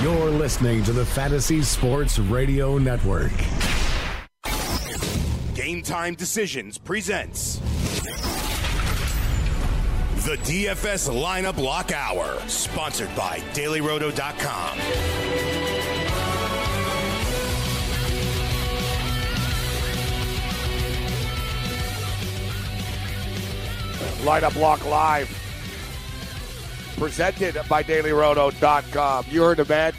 You're listening to the Fantasy Sports Radio Network. Game Time Decisions presents the DFS Lineup Lock Hour, sponsored by DailyRoto.com. Lineup Lock Live, presented by DailyRoto.com. You heard the man.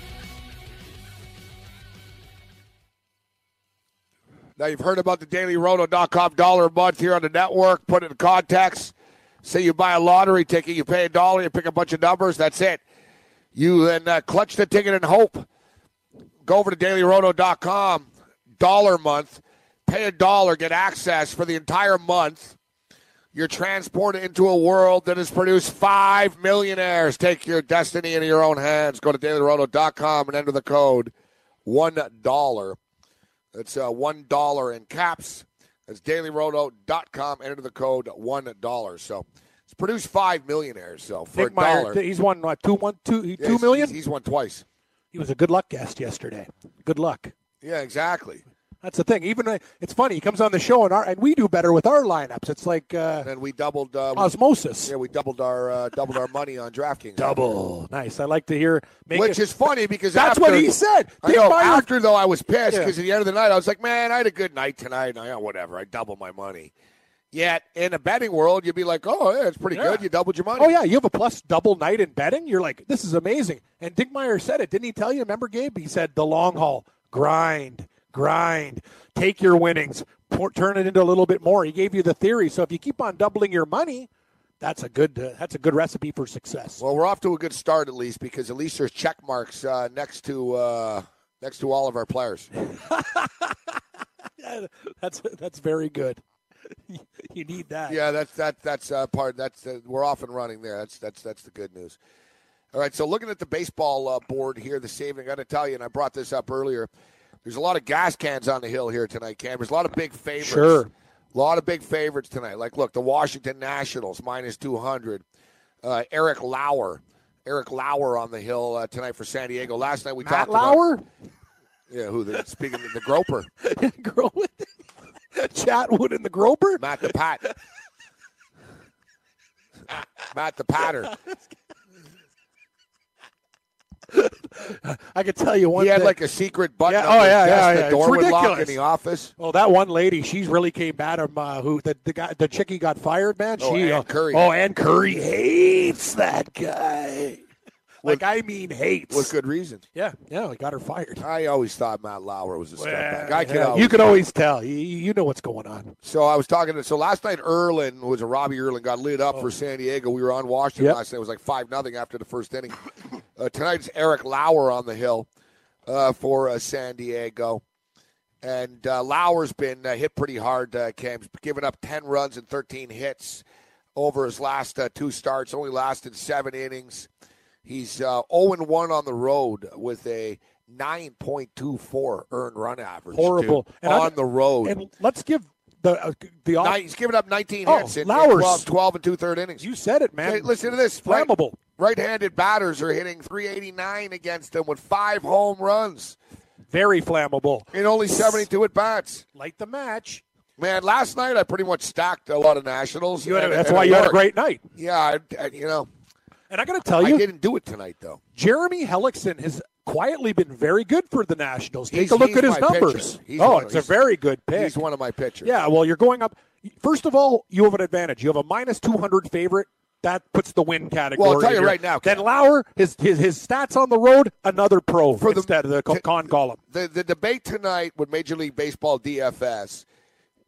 Now you've heard about the DailyRoto.com dollar a month here on the network. Put it in context. Say you buy a lottery ticket, you pay a dollar, you pick a bunch of numbers. That's it. You then uh, clutch the ticket and hope. Go over to DailyRoto.com, dollar month, pay a dollar, get access for the entire month. You're transported into a world that has produced five millionaires. Take your destiny into your own hands. Go to dailyroto.com and enter the code $1. That's uh, $1 in caps. That's dailyroto.com. Enter the code $1. So it's produced five millionaires. So for Nick a Meyer, dollar. he's won what, two, one, two, Yeah, two he's- million? He's, he's won twice. He was a good luck guest yesterday. Good luck. Yeah, exactly. That's the thing. Even uh, it's funny. He comes on the show and our and we do better with our lineups. It's like uh, And we doubled. Uh, osmosis. yeah, we doubled our uh, doubled our money on DraftKings. Double. Nice. I like to hear. Which is funny because That's after, what he said. I know. After though, I was pissed Yeah. because at the end of the night, I was like, "Man, I had a good night tonight." And I, oh, whatever. I doubled my money. Yet in a betting world, you'd be like, "Oh, yeah, it's pretty Yeah. good. You doubled your money." Oh yeah, you have a plus double night in betting. You're like, this is amazing. And Dick Meyer said it, didn't he? Tell you? Remember, Gabe? He said the long haul, grind, grind, take your winnings, pour, turn it into a little bit more. He gave you the theory. So if you keep on doubling your money, that's a good uh, that's a good recipe for success. Well, we're off to a good start at least because at least there's check marks uh, next to uh, next to all of our players. That's that's very good. you need that. Yeah, that's that that's uh, part. That's uh, we're off and running there. That's that's that's the good news. All right, so looking at the baseball uh, board here this evening, I got to tell you, and I brought this up earlier. There's a lot of gas cans on the hill here tonight, Cam. There's a lot of big favorites. Sure. A lot of big favorites tonight. Like, look, the Washington Nationals minus 200. Uh, Eric Lauer. Eric Lauer on the hill uh, tonight for San Diego. Last night we talked about. Matt talked Lauer, about. Yeah, who? The, speaking of the Groper. Chatwood and the Groper. Matt the Pat. Matt the Patter. I could tell you one. He had thing. like a secret button Yeah, on oh, yeah, desk yeah, the yeah. door It's would lock in the office. Oh, that one lady, she's really came at him. Uh, who the the guy, the chickie got fired, man. Oh, she, Ann uh, Curry. Oh, Ann Curry hates that guy. Like I mean, hates. With good reason. Yeah, yeah, he got her fired. I always thought Matt Lauer was a step back. I yeah, always you tell. always tell. You, you know what's going on. So I was talking to. So last night, Erlin was a Robbie Erlin got lit up for San Diego. We were on Washington Yep. last night. It was like five nothing after the first inning. Uh, tonight's Eric Lauer on the hill uh, for uh, San Diego, and uh, Lauer's been uh, hit pretty hard. Uh, Cam's given up ten runs and thirteen hits over his last uh, two starts. Only lasted seven innings. He's uh, 0 1 on the road with a 9.24 earned run average. Horrible. dude, And I- on the road. And let's give the uh, the off- he's given up 19 Oh, hits in, in 12, 12 and two third innings. You said it, man. Hey, listen to this. Flammable. Right-handed batters are hitting 389 against him with five home runs Very flammable. in only 72 at bats. Like the match. Man, last night I pretty much stacked a lot of Nationals. You had a- and- that's and why you had a great night. Yeah, I, I- you know, And I got to tell you, I didn't do it tonight though. Jeremy Hellickson has quietly been very good for the Nationals. Take He's- a look at his numbers. Oh, one- it's a very good pick. He's one of my pitchers. Yeah, well, you're going up. First of all, you have an advantage. You have a minus 200 favorite. That puts the win category. Well, I'll tell you right now, Then Ken. Lauer, his, his his stats on the road, another pro For the- instead of the t- con column. The the debate tonight with Major League Baseball DFS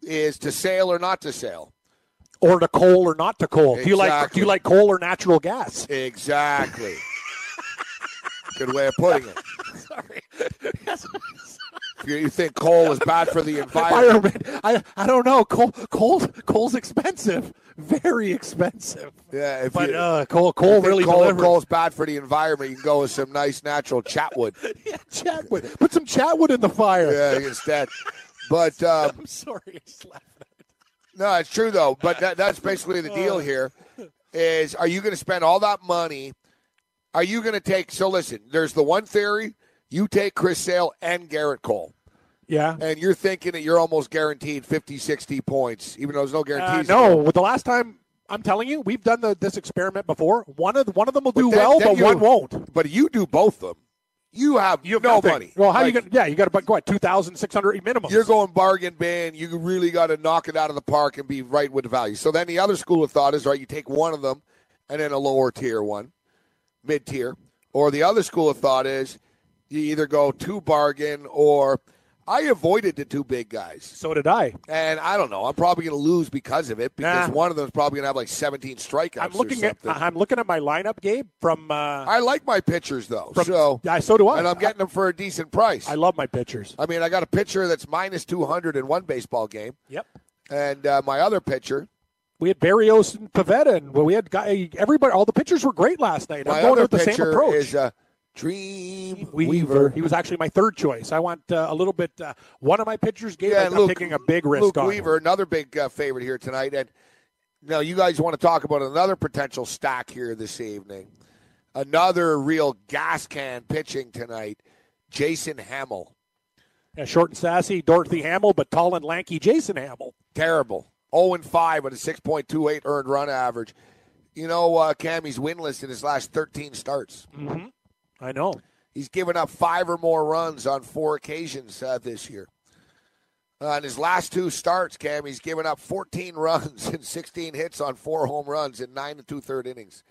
is to sail or not to sail. Or to coal or not to coal. Do you like do you like coal or natural gas? Exactly. Good way of putting it. Sorry, you, you think coal is bad for the environment. I, I don't know. Coal, coal, coal's expensive, very expensive. Yeah, if But you, uh, coal, coal really coal, delivers. coal's bad for the environment. You can go with some nice natural chatwood. Yeah, chatwood. Put some chatwood in the fire. Yeah, instead. But um, I'm sorry, I just laughed at it. No, it's true though. But that, that's basically the deal here. Is are you going to spend all that money? Are you going to take? So listen, there's the one theory. You take Chris Sale and Gerrit Cole. Yeah. and you're thinking that you're almost guaranteed 50, 60 points, even though there's no Uh, guarantees. no, with the last time I'm telling you, we've done the, this experiment before. One of one of them will do then- well, then but you- one won't. But you do both of them. You have, You have no nothing. money. Well, how Like, you going to, Yeah, you got to thousand six hundred minimum. You're going bargain bin. You really got to knock it out of the park and be right with the value. So then the other school of thought is right. You take one of them, and then a lower tier one, mid tier, or the other school of thought is you either go two bargain or I avoided the two big guys. So did I. And I don't know. I'm probably going to lose because of it because Nah. one of them is probably going to have like 17 strikeouts. I'm looking at. I'm looking at my lineup, Gabe. From uh, I like my pitchers though. from so yeah, so do I. and I'm getting them for a decent price. I, I love my pitchers. I mean, I got a pitcher that's minus 200 in one baseball game, Yep. and uh, my other pitcher, We had Berrios and Pivetta, and well, we had guy, everybody. All the pitchers were great last night. my I'm going other with the same pitcher approach. is uh, Dream Weaver. He was actually my third choice. I want uh, a little bit. Uh, one of my pitchers gave. Yeah, Luke, taking a big risk Luke on. Weaver, another big uh, favorite here tonight. And now you guys want to talk about another potential stack here this evening. Another real gas can pitching tonight. Jason Hammel. Yeah, short and sassy, Dorothy Hamill, but tall and lanky Jason Hammel. Terrible. 0 and 5 with a 6.28 earned run average. You know, uh, Cam, he's winless in his last 13 starts. I know. He's given up five or more runs on four occasions uh, this year. Uh, in his last two starts, Cam, he's given up 14 runs and 16 hits on four home runs in nine and two third innings.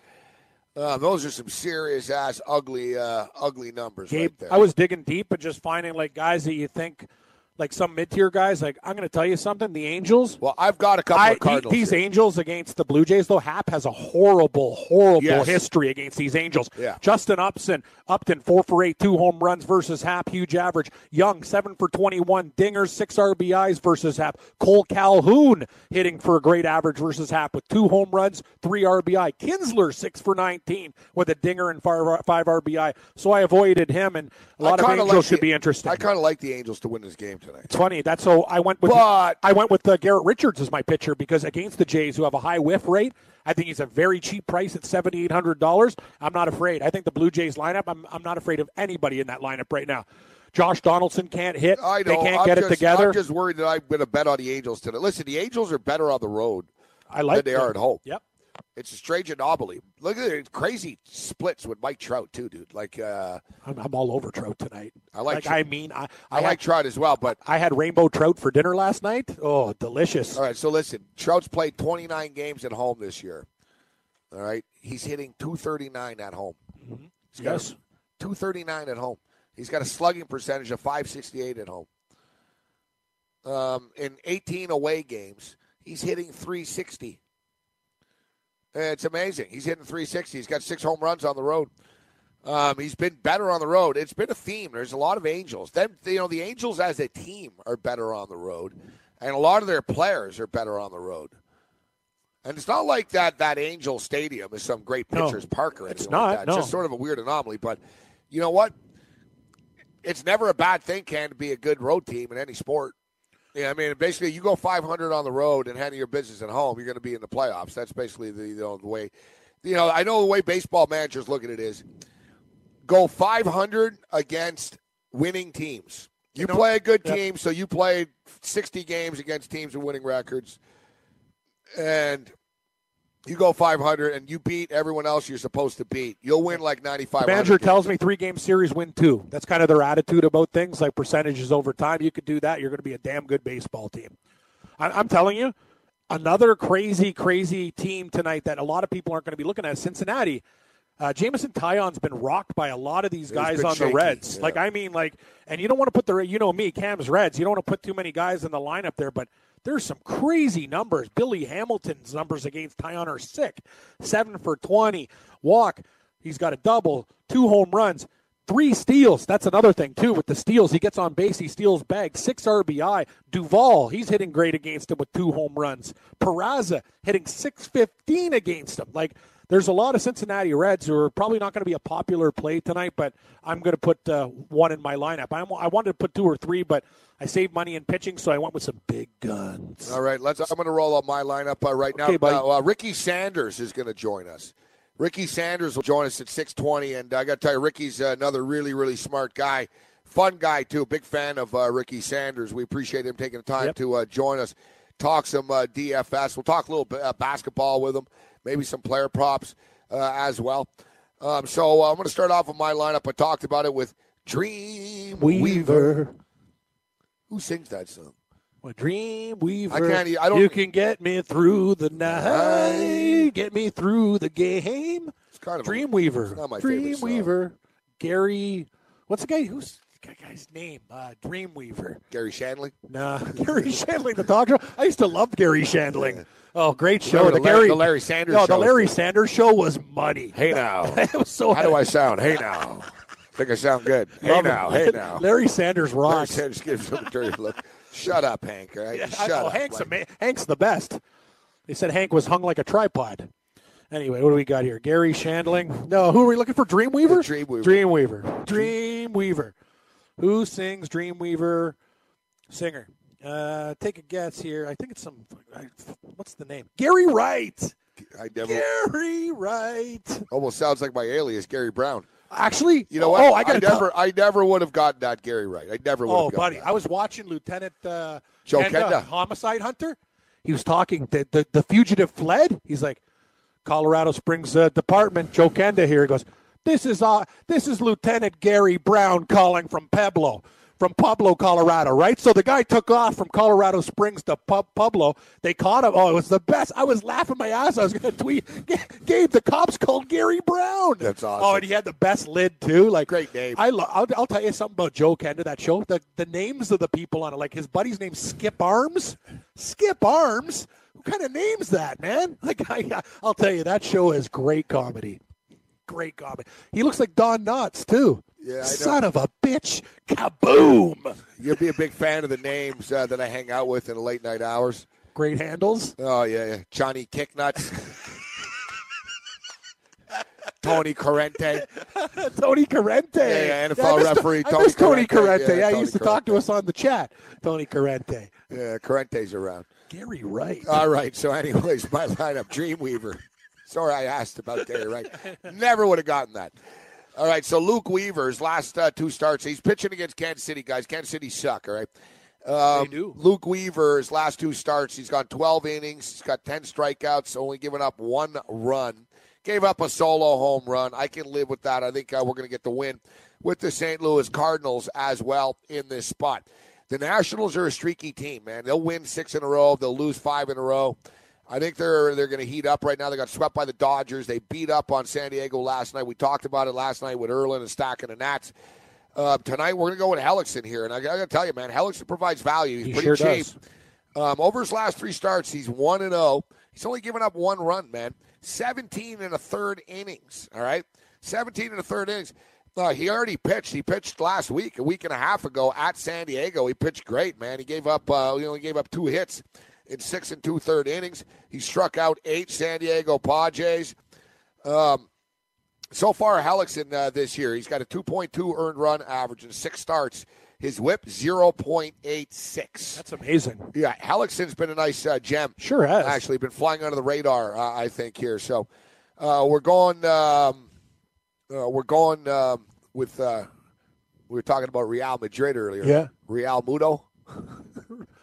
Uh, those are some serious ass ugly, uh, ugly numbers Gabe, right there. I was digging deep and just finding like guys that you think, like some mid tier guys. Like I'm going to tell you something. The Angels. well, I've got a couple I, of Cardinals. these here. Angels against the Blue Jays, though, Happ has a horrible, horrible Yes. history against these Angels. Yeah. Justin Upson, Upton, four for eight, two home runs versus Happ, huge average. Young, seven for 21, Dingers, six RBIs versus Happ. Kole Calhoun hitting for a great average versus Happ with two home runs, three RBI. Kinsler, six for 19 with a Dinger and five, five RBI. So I avoided him, and a lot of Angels like should the- be interested. I kind of like the Angels to win this game tonight. It's funny. That's so I went with But- I went with uh, Garrett Richards as my pitcher because against the Jays, who have a high whiff rate, I think he's a very cheap price at seventy eight hundred dollars. I'm not afraid. I think the Blue Jays lineup. I'm I'm not afraid of anybody in that lineup right now. Josh Donaldson can't hit. I know. They can't I'm get just, it together. I'm just worried that I'm going to bet on the Angels tonight. Listen, the Angels are better on the road I like than they are at home. Yep. It's a strange anomaly. Look at it, crazy splits with Mike Trout too, dude. Like uh, I'm, I'm all over Trout tonight. I like Like. I mean, I I, I, like had, Trout as well, but I had rainbow trout for dinner last night. Oh, delicious. all right. So listen, Trout's played 29 games at home this year. All right, he's hitting 239 at home. He's got a- Yes. 239 at home. He's got a slugging percentage of 568 at home. Um, in 18 away games, he's hitting 360. It's amazing. He's hitting 360. He's got six home runs on the road. Um, he's been better on the road. It's been a theme. There's a lot of Angels. Them, you know, the Angels as a team are better on the road, and a lot of their players are better on the road. And it's not like that that Angel Stadium is some great No, pitcher's park or it's not, like that. no. It's just sort of a weird anomaly. But you know what? It's never a bad thing, can to be a good road team in any sport. Yeah, I mean, basically, you go 500 on the road and handle your business at home, you're going to be in the playoffs. That's basically the, you know, the way. You know, I know the way baseball managers look at it is go 500 against winning teams. You, You know- play a good Yep. team, so you play 60 games against teams with winning records, and you go 500 and you beat everyone else you're supposed to beat. You'll win like 95. The manager tells me three game series win two. That's kind of their attitude about things, like percentages over time. You could do that. You're going to be a damn good baseball team. I, I'm telling you, another crazy, crazy team tonight that a lot of people aren't going to be looking at. Cincinnati. Uh, Jameson Taillon's been rocked by a lot of these guys on shaky, the Reds. yeah. Like I mean, like, and you don't want to put the you know me, Cam's Reds. You don't want to put too many guys in the lineup there, but there's some crazy numbers. Billy Hamilton's numbers against Taillon are sick. Seven for twenty. Walk. He's got a double, two home runs. Three steals. That's another thing too. With the steals, he gets on base. He steals bags. Six RBI. Duvall, he's hitting great against him with two home runs. Peraza hitting 615 against him. Like there's a lot of Cincinnati Reds who are probably not going to be a popular play tonight, but I'm going to put uh, one in my lineup. I'm, I wanted to put two or three, but I saved money in pitching, so I went with some big guns. All right, let's. I'm going to roll up my lineup uh, right now. Okay. Uh, uh, Ricky Sanders is going to join us. Ricky Sanders will join us at 6:20, and I got to tell you, Ricky's another really, really smart guy, fun guy too. Big fan of uh, Ricky Sanders. We appreciate him taking the time Yep. to uh, join us, talk some uh, DFS. We'll talk a little bit uh, basketball with him, maybe some player props uh, as well. Um, so uh, I'm going to start off with my lineup. I talked about it with Dream Weaver. Who sings that song? Well, Dream Weaver. I can't I don't- You can get me through the night. Get me through the game. It's kind of a- Dream Weaver. not my favorite Dream song. Weaver. Gary. What's the guy? Who's the guy's name? Uh, Dream Weaver. Gary Shanley. Nah, Garry Shandling, the talk show. I used to love Garry Shandling. Oh, great show. The, Larry- Gary, the Larry Sanders No, show the Larry. Sanders show was money. Hey now. it was so. How do I sound? Hey now. Think I sound good. Hey Love now. him. Hey now. Larry Sanders Larry rocks. Sanders gives him a dirty look. Shut up, Hank. All right? Yeah, Shut up. Hank's, Like, Hank's the best. They said Hank was hung like a tripod. Anyway, what do we got here? Garry Shandling. No, who are we looking for? Dreamweaver? Dreamweaver. Dreamweaver. Dreamweaver. Who sings Dreamweaver? Singer. Uh, take a guess here. I think it's some. I- What's the name? Gary Wright. I never Gary Wright. almost sounds like my alias, Gary Brown. Actually, You know what? Oh, I got never I never would have gotten that Gary Wright. I never would Oh, have gotten buddy, that. I was watching Lieutenant uh, Joe Kenda, Kenda. homicide hunter. He was talking. The, the the fugitive fled. He's like, Colorado Springs uh, Department. Joe Kenda here. He goes, this is uh this is Lieutenant Gary Brown calling from Pueblo. From Pueblo, Colorado, right? So the guy took off from Colorado Springs to Pu- Pueblo. They caught him. Oh, it was the best. I was laughing my ass. I was going to tweet. Gabe, the cops called Gary Brown. That's awesome. Oh, and he had the best lid too. Like Great name. I lo- I'll, I'll tell you something about Joe Kenda that show. The the names of the people on it, like his buddy's name Skip Arms. Skip Arms. Who kind of names that, man? Like I, I'll tell you, that show is great comedy. Great comedy. He looks like Don Knotts too. Yeah, I. Son of a bitch. Kaboom. You'll be a big fan of the names uh, that I hang out with in the late night hours. Great handles. Oh yeah, yeah. Johnny Kicknuts. Tony Corrente. Tony Corrente. Yeah, yeah, NFL I miss- referee I Tony miss Tony Corrente. Corrente. Yeah, Yeah, he used to talk to us on the chat. Tony Corrente. Yeah, Corrente's around. Gary Wright. All right. So, anyways, my lineup: Dreamweaver. Sorry, I asked about Gary Wright. Never would have gotten that. All right. So Luke Weaver's last uh, two starts. He's pitching against Kansas City guys. Kansas City suck. All right. Um, They do. Luke Weaver's last two starts. He's gone 12 innings. He's got 10 strikeouts. Only given up one run. Gave up a solo home run. I can live with that. I think uh, we're going to get the win with the St. Louis Cardinals as well in this spot. The Nationals are a streaky team, man. They'll win six in a row. They'll lose five in a row. I think they're they're going to heat up right now. They got swept by the Dodgers. They beat up on San Diego last night. We talked about it last night with Erlin and stacking the Nats. Uh, tonight we're going to go with Hellickson here, and I, got to tell you, man, Hellickson provides value. He's He pretty sure cheap. Um, over his last three starts, he's one and zero. He's only given up one run, man. Seventeen and a third innings. All right, seventeen and a third innings. Uh, he already pitched. He pitched last week, a week and a half ago at San Diego. He pitched great, man. He gave up. Uh, he only gave up two hits in six and two third innings. He struck out eight San Diego Padres. Um, so far, Hellickson uh, this year, he's got a 2.2 earned run average in six starts. His whip 0.86. That's amazing. Yeah, Hellickson's been a nice uh, gem. Sure has. Actually, been flying under the radar, uh, I think here. So uh, we're going. Um, uh, we're going um, with. Uh, we were talking about Real Madrid earlier. Yeah. Realmuto.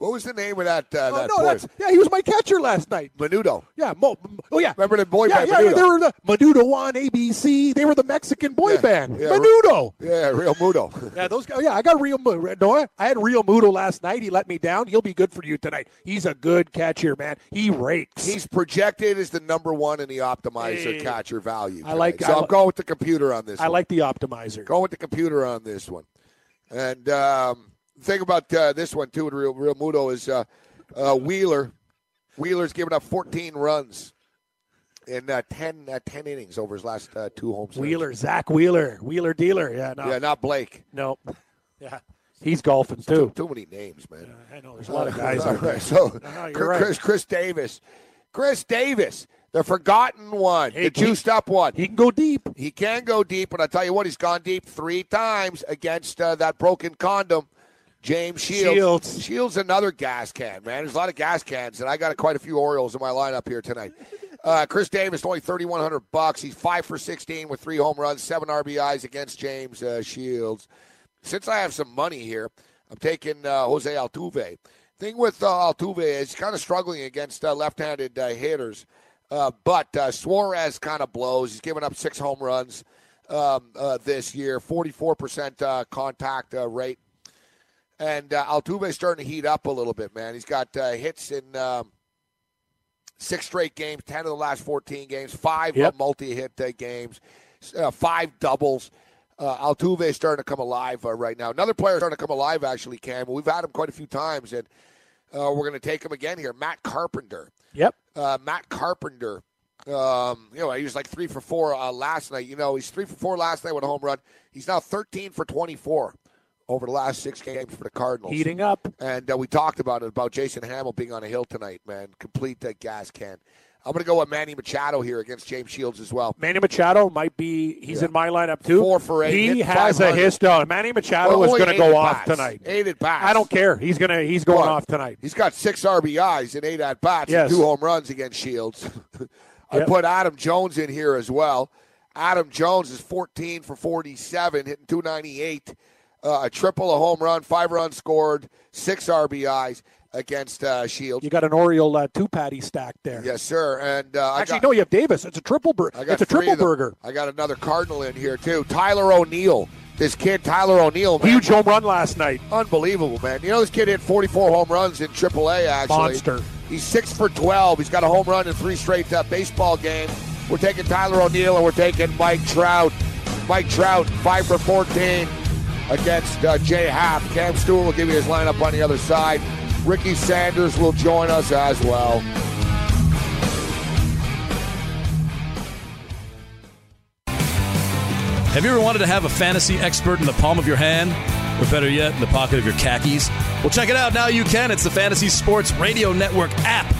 what was the name of that? Uh, Oh, that no, boy? that's yeah. He was my catcher last night. Menudo. Yeah, Mo, oh yeah. Remember the boy yeah, band yeah, Menudo? they were the Menudo on ABC. They were the Mexican boy Yeah, band. yeah, Menudo. Yeah, Realmuto. Yeah, those guys. Yeah, I got Realmuto. No, I had Realmuto last night. He let me down. He'll be good for you tonight. He's a good catcher, man. He rakes. He's projected as the number one in the optimizer Hey. catcher value. I like- tonight. So I I'm going with the computer on this. I one. like the optimizer. Going with the computer on this one. And um, the thing about uh, this one too, with Real Realmuto is uh, uh, Wheeler. Wheeler's given up 14 runs in uh, 10, uh, 10 innings over his last uh, two home starts. Wheeler, Zack Wheeler, Wheeler dealer. Yeah, no, Yeah, not Blake. no, yeah, he's golfing too. Too many names, man. I know there's a lot of guys out there. So, No, you're Chris, right. Chris, Chris Davis. Chris Davis, the forgotten one, Hey, the juiced up one. He can go deep. He can go deep, and I tell you what, he's gone deep three times against uh, that broken condom, James Shields. Shields. Shields, another gas can, man. There's a lot of gas cans, and I got quite a few Orioles in my lineup here tonight. Uh, Chris Davis, only 3100 bucks. He's five for 16 with three home runs, seven RBIs against James uh, Shields. Since I have some money here, I'm taking uh, Jose Altuve. Thing with uh, Altuve is he's kind of struggling against uh, left-handed uh, hitters, uh, but uh, Suarez kind of blows. He's given up six home runs um, uh, this year, 44% uh, contact uh, rate. And uh, Altuve's starting to heat up a little bit, man. He's got uh, hits in um, six straight games, 10 of the last 14 games, five Yep. uh, multi-hit uh, games, uh, five doubles. Uh, Altuve is starting to come alive uh, right now. Another player starting to come alive, actually, Cam. We've had him quite a few times, and uh, we're going to take him again here. Matt Carpenter. Yep. Uh, Matt Carpenter. Um, you know, he was like three for four uh, last night. You know, he's three for four last night with a home run. He's now 13 for 24 over the last six games for the Cardinals. Heating up. And uh, we talked about it about Jason Hammel being on a hill tonight, man. Complete uh, gas can. I'm going to go with Manny Machado here against James Shields as well. Manny Machado might be. He's Yeah. in my lineup too. Four for eight, He has a 500. history. Manny Machado Well, is going to go off bats. tonight. Eight at bats. I don't care. He's gonna. He's going What? off tonight. He's got six RBIs and eight at bats Yes. and two home runs against Shields. I Yep. put Adam Jones in here as well. Adam Jones is 14 for 47, hitting 298, uh, a triple, a home run, five runs scored, six RBIs against uh, Shields. You got an Oriole uh, two patty stack there. Yes, sir. And uh, Actually, got, no, you have Davis. It's a triple burger. It's a triple burger. I got another Cardinal in here too. Tyler O'Neill. This kid, Tyler O'Neill, man. Huge home run last night. Unbelievable, man. You know, this kid hit 44 home runs in AAA, actually. Monster. He's 6 for 12. He's got a home run in three straight uh, baseball games. We're taking Tyler O'Neill and we're taking Mike Trout. Mike Trout, 5 for 14 against uh, Jay Happ. Cam Stewart will give you his lineup on the other side. Ricky Sanders will join us as well. Have you ever wanted to have a fantasy expert in the palm of your hand? Or better yet, in the pocket of your khakis? Well, check it out. Now you can. It's the Fantasy Sports Radio Network app.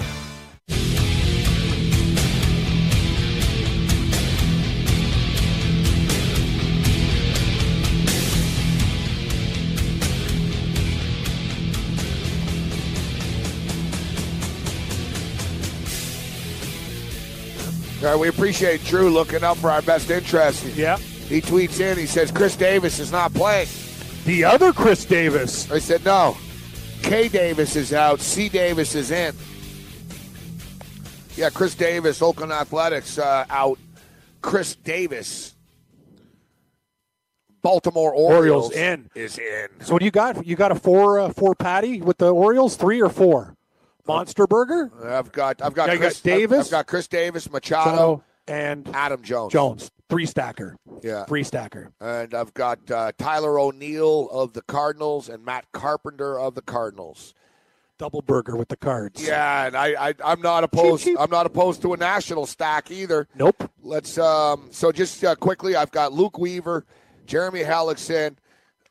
Right, we appreciate Drew looking up for our best interest. Yeah. He tweets in, he says, Chris Davis is not playing. The other Chris Davis. I said, no. K Davis is out. C Davis is in. Yeah, Chris Davis, Oakland Athletics uh, out. Chris Davis, Baltimore Orioles, Orioles in. is in. So what do you got? You got a four uh, four patty with the Orioles, three or four? Monster burger, I've got I've got Yeah, Chris got Davis? I've, I've got Chris Davis, Machado, and Adam Jones. Jones, three stacker. Yeah. three stacker. And I've got uh, Tyler O'Neill of the Cardinals and Matt Carpenter of the Cardinals. Double burger with the cards. Yeah, and I, I I'm not opposed. I'm not opposed to a national stack either. Nope. Let's um. So just uh, quickly, I've got Luke Weaver, Jeremy Hellickson,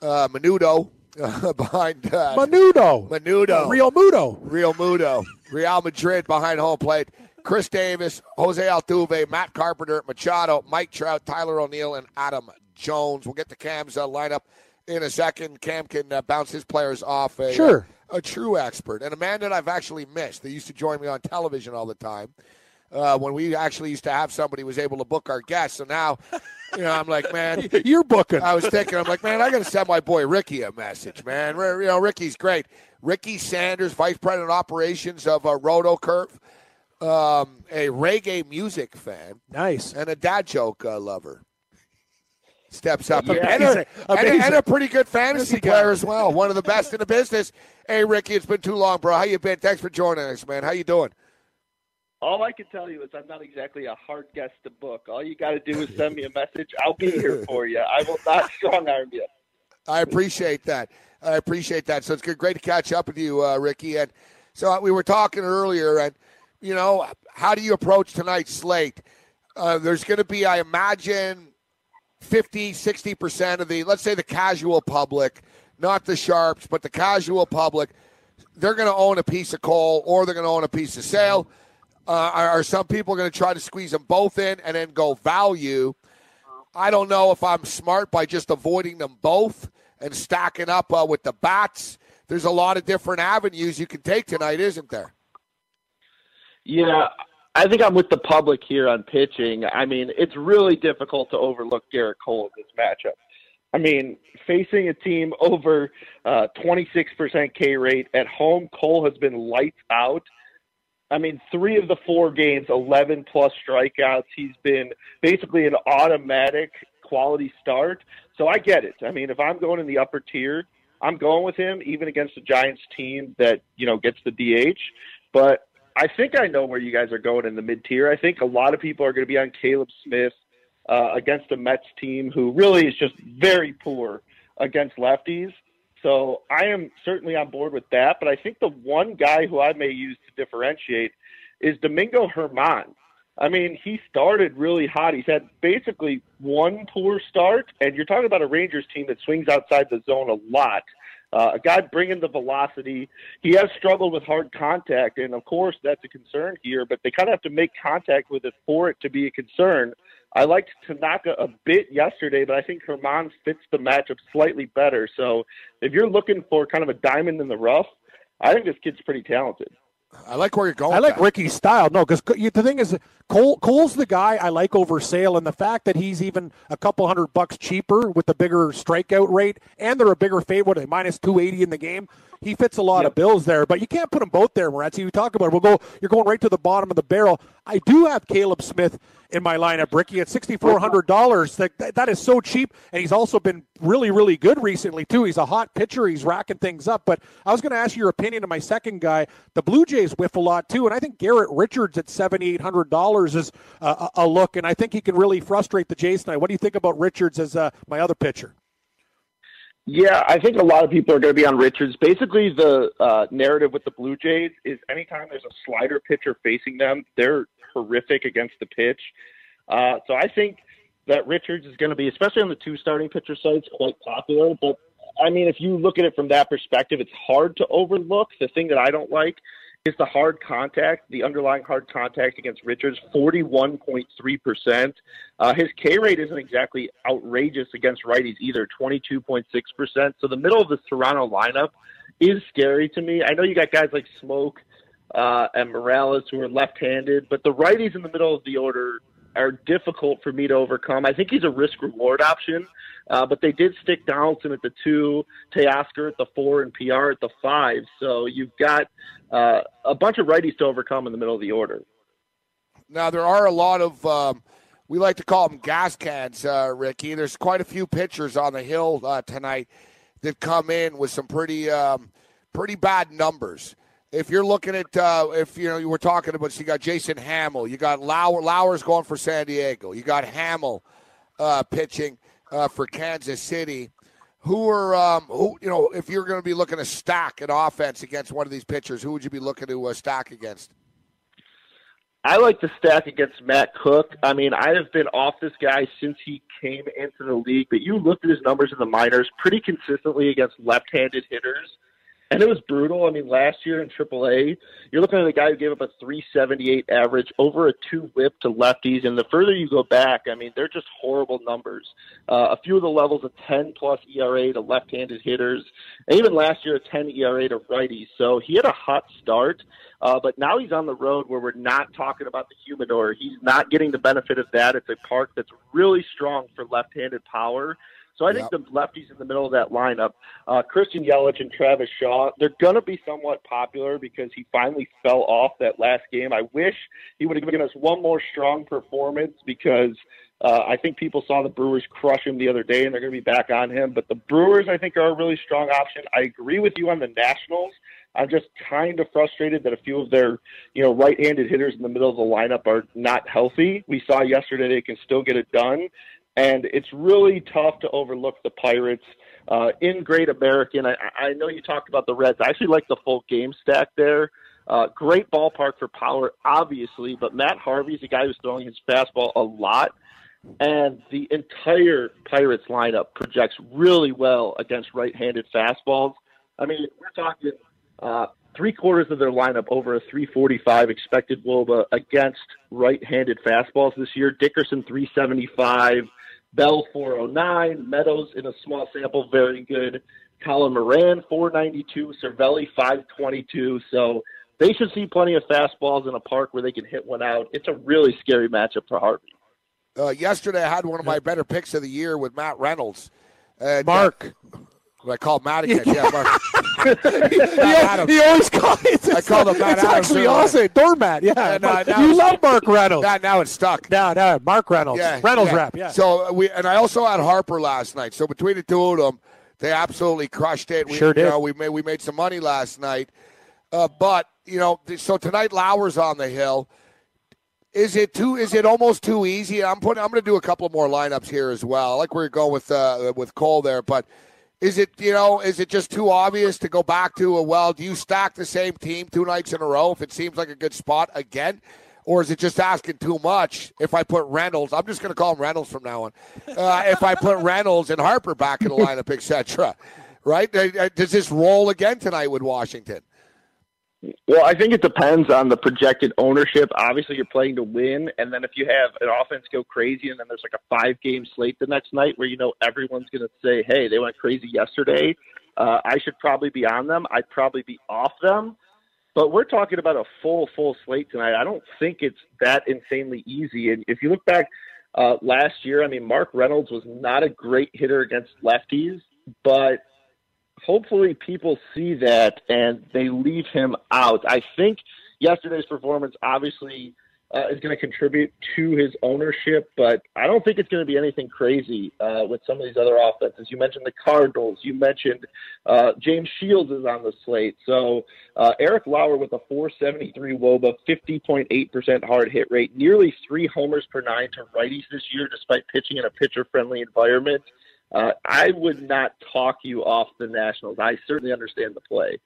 uh, Menudo behind uh, Menudo. Menudo, Realmuto. Real Mudo, Real Madrid behind home plate. Chris Davis, Jose Altuve, Matt Carpenter, Machado, Mike Trout, Tyler O'Neill, and Adam Jones. We'll get the Cam's uh, lineup in a second. Cam can uh, bounce his players off a, Sure. a true expert and a man that I've actually missed. They used to join me on television all the time. Uh, when we actually used to have somebody who was able to book our guests. So now, you know, I'm like, man, You're booking. I was thinking, I'm like, man, I got to send my boy Ricky a message, man. You know, Ricky's great. Ricky Sanders, Vice President of Operations of uh, Roto Curve, um, a reggae music fan, nice. and a dad joke uh, lover. steps up. Yeah. And, a, and, a, and a pretty good fantasy Fantasy player as well. One of the best in the business. Hey, Ricky, it's been too long, bro. How you been? Thanks for joining us, man. How you doing? All I can tell you is I'm not exactly a hard guest to book. All you got to do is send me a message. I'll be here for you. I will not strong arm you. I appreciate that. I appreciate that. So it's good, great to catch up with you, uh, Ricky. And so we were talking earlier, and you know, how do you approach tonight's slate? Uh, there's going to be, I imagine, 50, 60 percent of the, let's say, the casual public, not the sharps, but the casual public. They're going to own a piece of coal, or they're going to own a piece of sale. Uh, are, are some people going to try to squeeze them both in and then go value? I don't know if I'm smart by just avoiding them both and stacking up uh, with the bats. There's a lot of different avenues you can take tonight, isn't there? Yeah, I think I'm with the public here on pitching. I mean, it's really difficult to overlook Gerrit Cole in this matchup. I mean, facing a team over uh, 26% K rate at home, Cole has been lights out. I mean, three of the four games, 11 plus strikeouts. He's been basically an automatic quality start. So I get it. I mean, if I'm going in the upper tier, I'm going with him, even against the Giants team that, you know, gets the DH. But I think I know where you guys are going in the mid tier. I think a lot of people are going to be on Caleb Smith uh, against the Mets team who really is just very poor against lefties. So I am certainly on board with that. But I think the one guy who I may use to differentiate is Domingo German. I mean, he started really hot. He's had basically one poor start, and you're talking about a Rangers team that swings outside the zone a lot. Uh, a guy bringing the velocity. He has struggled with hard contact, and of course that's a concern here. But they kind of have to make contact with it for it to be a concern. I liked Tanaka a bit yesterday, but I think German fits the matchup slightly better. So if you're looking for kind of a diamond in the rough, I think this kid's pretty talented. I like where you're going. I like with that. Ricky's style. No, because the thing is, Cole Cole's the guy I like over Sale, and the fact that he's even a couple hundred bucks cheaper with the bigger strikeout rate, and they're a bigger favorite, what, minus two eighty in the game. He fits a lot of bills there, but you can't put them both there, Moretzi. You talk about it. We'll go. You're going right to the bottom of the barrel. I do have Caleb Smith in my lineup, Ricky, at sixty four hundred dollars. That that is so cheap, and he's also been really, really good recently too. He's a hot pitcher. He's racking things up. But I was going to ask your opinion on my second guy. The Blue Jays whiff a lot too, and I think Garrett Richards at seventy eight hundred dollars is a a look, and I think he can really frustrate the Jays tonight. What do you think about Richards as uh, my other pitcher? Yeah, I think a lot of people are going to be on Richards. Basically, the uh, narrative with the Blue Jays is anytime there's a slider pitcher facing them, they're horrific against the pitch. Uh, so I think that Richards is going to be, especially on the two starting pitcher sites, quite popular. But I mean, if you look at it from that perspective, it's hard to overlook. The thing that I don't like is the hard contact, the underlying hard contact against Richards, 41.3%. Uh, his K rate isn't exactly outrageous against righties either, 22.6%. So the middle of the Toronto lineup is scary to me. I know you got guys like Smoak uh, and Morales who are left-handed, but the righties in the middle of the order are difficult for me to overcome. I think he's a risk reward option, uh, but they did stick Donaldson at the two, Teoscar at the four, and PR at the five. So you've got uh, a bunch of righties to overcome in the middle of the order. Now there are a lot of um, we like to call them gas cans, uh, Ricky. There's quite a few pitchers on the hill uh, tonight that come in with some pretty um, pretty bad numbers. If you're looking at uh, if you know you were talking about, so you got Jason Hammel, you got Lauer, Lauer's going for San Diego, you got Hammel uh, pitching uh, for Kansas City. Who are um, who? You know, if you're going to be looking to stack an offense against one of these pitchers, who would you be looking to uh, stack against? I like to stack against Matt Koch. I mean, I have been off this guy since he came into the league, but you looked at his numbers in the minors pretty consistently against left-handed hitters, and it was brutal. I mean, last year in AAA, you're looking at a guy who gave up a 378 average, over a two whip to lefties, and the further you go back, I mean, they're just horrible numbers. Uh, a few of the levels of 10 plus ERA to left-handed hitters, and even last year a 10 ERA to righties. So he had a hot start. Uh, but now he's on the road where we're not talking about the humidor. He's not getting the benefit of that. It's a park that's really strong for left-handed power. So I think the lefties in the middle of that lineup, uh, Christian Yelich and Travis Shaw, they're going to be somewhat popular because he finally fell off that last game. I wish he would have given us one more strong performance because Uh, I think people saw the Brewers crush him the other day, and they're going to be back on him. But the Brewers, I think, are a really strong option. I agree with you on the Nationals. I'm just kind of frustrated that a few of their, you know, right-handed hitters in the middle of the lineup are not healthy. We saw yesterday they can still get it done, and it's really tough to overlook the Pirates. Uh, in Great American, I, I know you talked about the Reds. I actually like the full game stack there. Uh, great ballpark for power, obviously, but Matt Harvey's a guy who's throwing his fastball a lot, and the entire Pirates lineup projects really well against right-handed fastballs. I mean, we're talking uh, three quarters of their lineup over a 345 expected WOBA against right-handed fastballs this year. Dickerson 375, Bell 409, Meadows in a small sample very good. Colin Moran 492, Cervelli 522. So they should see plenty of fastballs in a park where they can hit one out. It's a really scary matchup for Harvey. Uh, yesterday, I had one of my better picks of the year with Matt Reynolds. And, Mark. Uh, I call Matt again. Yeah, Mark. he, he, always calls it. I call him Matt it's Adams. actually awesome. Doormat. Yeah. And, uh, you love Mark Reynolds. Now, now it's stuck. Now, now, Mark Reynolds. Yeah, Reynolds yeah. rap. Yeah. So we and I also had Harper last night. So between the two of them, they absolutely crushed it. We, sure did. You know, we made we made some money last night. Uh, but you know, so tonight Lauer's on the hill. Is it too? Is it almost too easy? I'm putting. I'm going to do a couple more lineups here as well. I like where you're going with uh, with Cole there, but is it you know is it just too obvious to go back to a well? Do you stack the same team two nights in a row if it seems like a good spot again? Or is it just asking too much if I put Reynolds? I'm just going to call him Reynolds from now on. Uh, if I put Reynolds and Harper back in the lineup, etc. Right? Uh, Does this roll again tonight with Washington? Well, I think it depends on the projected ownership. Obviously, you're playing to win, and then if you have an offense go crazy, and then there's like a five game slate the next night where you know everyone's going to say, "Hey, they went crazy yesterday. Uh, I should probably be on them. I'd probably be off them." But we're talking about a full, full slate tonight. I don't think it's that insanely easy. And if you look back uh, last year, I mean, Mark Reynolds was not a great hitter against lefties, but hopefully people see that and they leave him out. I think yesterday's performance obviously uh, is going to contribute to his ownership, but I don't think it's going to be anything crazy uh, with some of these other offenses. You mentioned the Cardinals. You mentioned uh, James Shields is on the slate. So uh, Eric Lauer with a 473 WOBA, 50.8% hard hit rate, nearly three homers per nine to righties this year, despite pitching in a pitcher-friendly environment. Uh, I would not talk you off the Nationals. I certainly understand the play.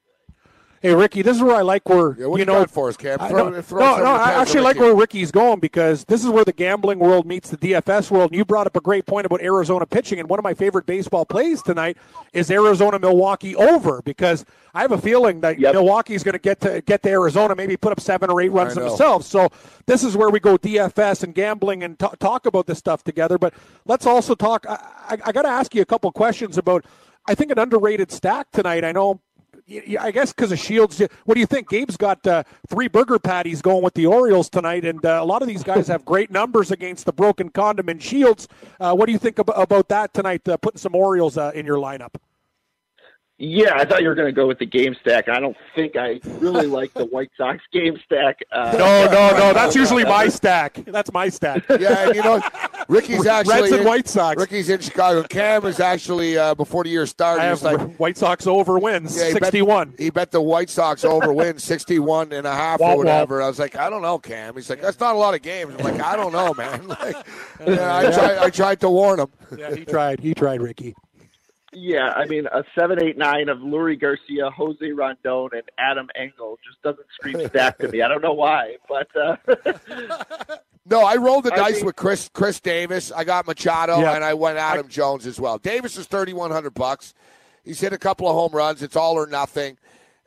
Hey Ricky, this is where I like where Yeah, what you you know got for us, Cam? I- Throw- no, throw no, no, I actually like where Ricky's going because this is where the gambling world meets the DFS world. And you brought up a great point about Arizona pitching, and one of my favorite baseball plays tonight is Arizona Milwaukee over because I have a feeling that Yep. Milwaukee's going to get to get to Arizona, maybe put up seven or eight runs themselves. So this is where we go DFS and gambling and t- talk about this stuff together. But let's also talk. I, I, I got to ask you a couple questions about. I think an underrated stack tonight. I know y- y- I guess because of Shields. What do you think? Gabe's got uh, three burger patties going with the Orioles tonight, and uh, a lot of these guys have great numbers against the broken condom and Shields. Uh, what do you think ab- about that tonight? Uh, putting some Orioles uh, in your lineup. Yeah, I thought you were going to go with the game stack. I don't think I really like the White Sox game stack. Uh, No, no, no. That's usually my stack. That's my stack. Yeah, and you know, Ricky's actually Reds and in- White Sox. Ricky's in Chicago. Cam is actually uh, before the year started. I have like White Sox over wins Yeah, he bet- sixty-one. he bet the White Sox over win 61 and a half Womp or womp. whatever. I was like, I don't know, Cam. He's like, that's not a lot of games. I'm like, I don't know, man. Like, yeah, I, tried, I tried to warn him. Yeah, he tried. He tried, Ricky. Yeah, I mean, a seven, eight, nine of Leury Garcia, Jose Rondon, and Adam Engel just doesn't scream stack to me. I don't know why, but uh, No, I rolled the I dice think- with Chris Chris Davis. I got Machado Yeah. and I went Adam Jones as well. Davis is 3100 bucks. He's hit a couple of home runs. It's all or nothing.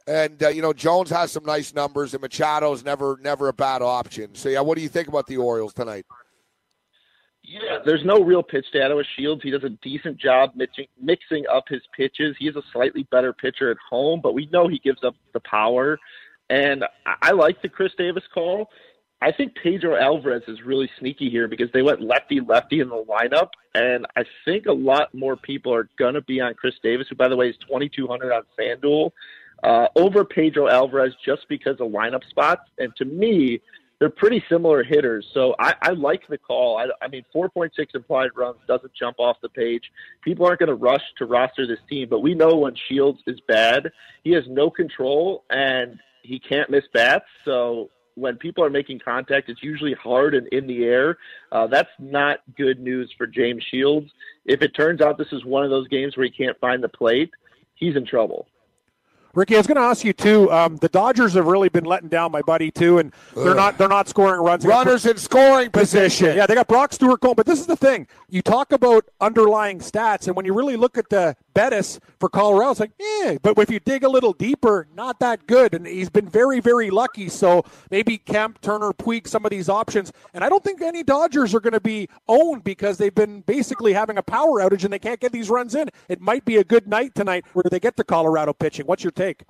And uh, you know, Jones has some nice numbers and Machado's never never a bad option. So yeah, what do you think about the Orioles tonight? Yeah, there's no real pitch data with Shields. He does a decent job mixing, up his pitches. He is a slightly better pitcher at home, but we know he gives up the power. And I, I like the Chris Davis call. I think Pedro Alvarez is really sneaky here because they went lefty lefty in the lineup, and I think a lot more people are gonna be on Chris Davis, who by the way is 2,200 on FanDuel, uh, over Pedro Alvarez just because of lineup spots. And to me, they're pretty similar hitters. So I, I like the call. I, I mean, 4.6 implied runs doesn't jump off the page. People aren't going to rush to roster this team, but we know when Shields is bad, he has no control and he can't miss bats. So when people are making contact, it's usually hard and in the air. Uh, that's not good news for James Shields. If it turns out this is one of those games where he can't find the plate, he's in trouble. Ricky, I was going to ask you too. Um, the Dodgers have really been letting down my buddy too, and they're Ugh. not they're not scoring runs. Runners in scoring position. Yeah, they got Brock Stewart going. But this is the thing: you talk about underlying stats, and when you really look at the Bettis for Colorado, it's like, yeah. But if you dig a little deeper, not that good. And he's been very very lucky. So maybe Kemp, Turner, Puig, some of these options. And I don't think any Dodgers are going to be owned because they've been basically having a power outage and they can't get these runs in. It might be a good night tonight where they get the Colorado pitching. What's your take?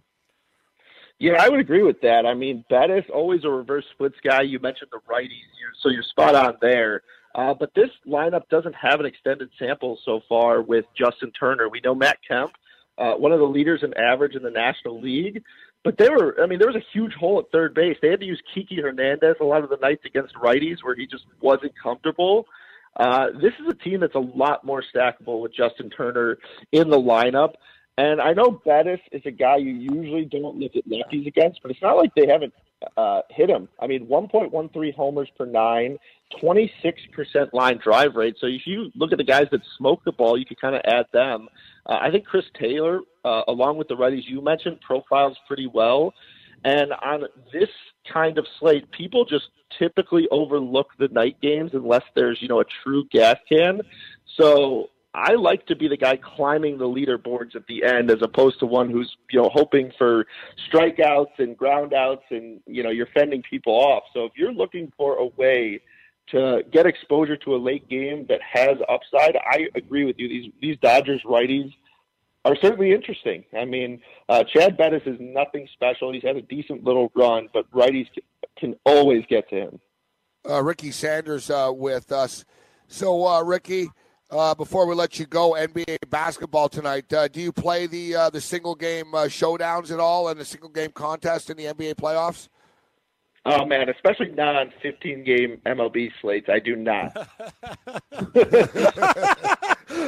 Yeah, I would agree with that. I mean, Bettis always a reverse splits guy. You mentioned the righties, so you're spot on there. Uh, but this lineup doesn't have an extended sample so far with Justin Turner. We know Matt Kemp, uh, one of the leaders in average in the National League, but they were, I mean, there was a huge hole at third base. They had to use Kiki Hernandez a lot of the nights against righties where he just wasn't comfortable. Uh, this is a team that's a lot more stackable with Justin Turner in the lineup. And I know Bettis is a guy you usually don't look at lefties against, but it's not like they haven't uh, hit him. I mean, 1.13 homers per nine, 26% line drive rate. So if you look at the guys that smoke the ball, you can kind of add them. Uh, I think Chris Taylor, uh, along with the righties you mentioned, profiles pretty well. And on this kind of slate, people just typically overlook the night games unless there's, you know, a true gas can. So I like to be the guy climbing the leaderboards at the end as opposed to one who's, you know, hoping for strikeouts and groundouts and, you know, you're fending people off. So if you're looking for a way to get exposure to a late game that has upside, I agree with you. These these Dodgers righties are certainly interesting. I mean, uh, Chad Bettis is nothing special. He's had a decent little run, but righties can, always get to him. Uh, Ricky Sanders uh, with us. So, uh, Ricky, uh, before we let you go, NBA basketball tonight. Uh, do you play the uh, the single game uh, showdowns at all and the single game contest in the NBA playoffs? Oh man, especially not on 15 game MLB slates. I do not.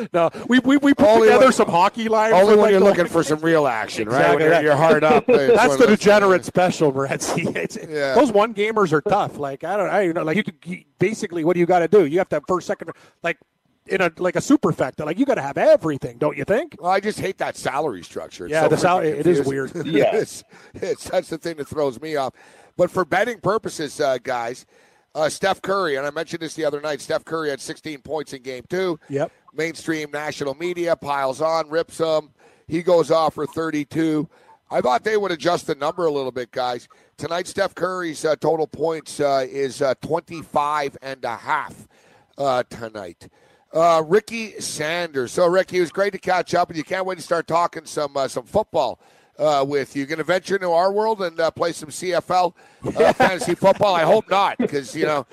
no, we we, we put only together when, some hockey lines. Only when you're looking for some real action, exactly. right? When you're, you're hard up. That's the degenerate special, Morency. Yeah. Those one gamers are tough. Like I don't, I you know, like you could basically what do you got to do? You have to have first, second, like in a like a superfecta. Like you got to have everything, don't you think? Well, I just hate that salary structure. It's yeah, so the salary it is weird. yeah, it's, it's that's the thing that throws me off. But for betting purposes, uh, guys, uh, Steph Curry, and I mentioned this the other night. Steph Curry had 16 points in Game Two. Yep. Mainstream national media piles on, rips him. He goes off for 32. I thought they would adjust the number a little bit, guys. Tonight, Steph Curry's uh, total points uh, is uh, 25 and a half uh, tonight uh, Ricky Sanders. So, Ricky, it was great to catch up, and you can't wait to start talking some uh, some football uh, with you. Going to venture into our world and uh, play some CFL uh, fantasy football? I hope not, because you know.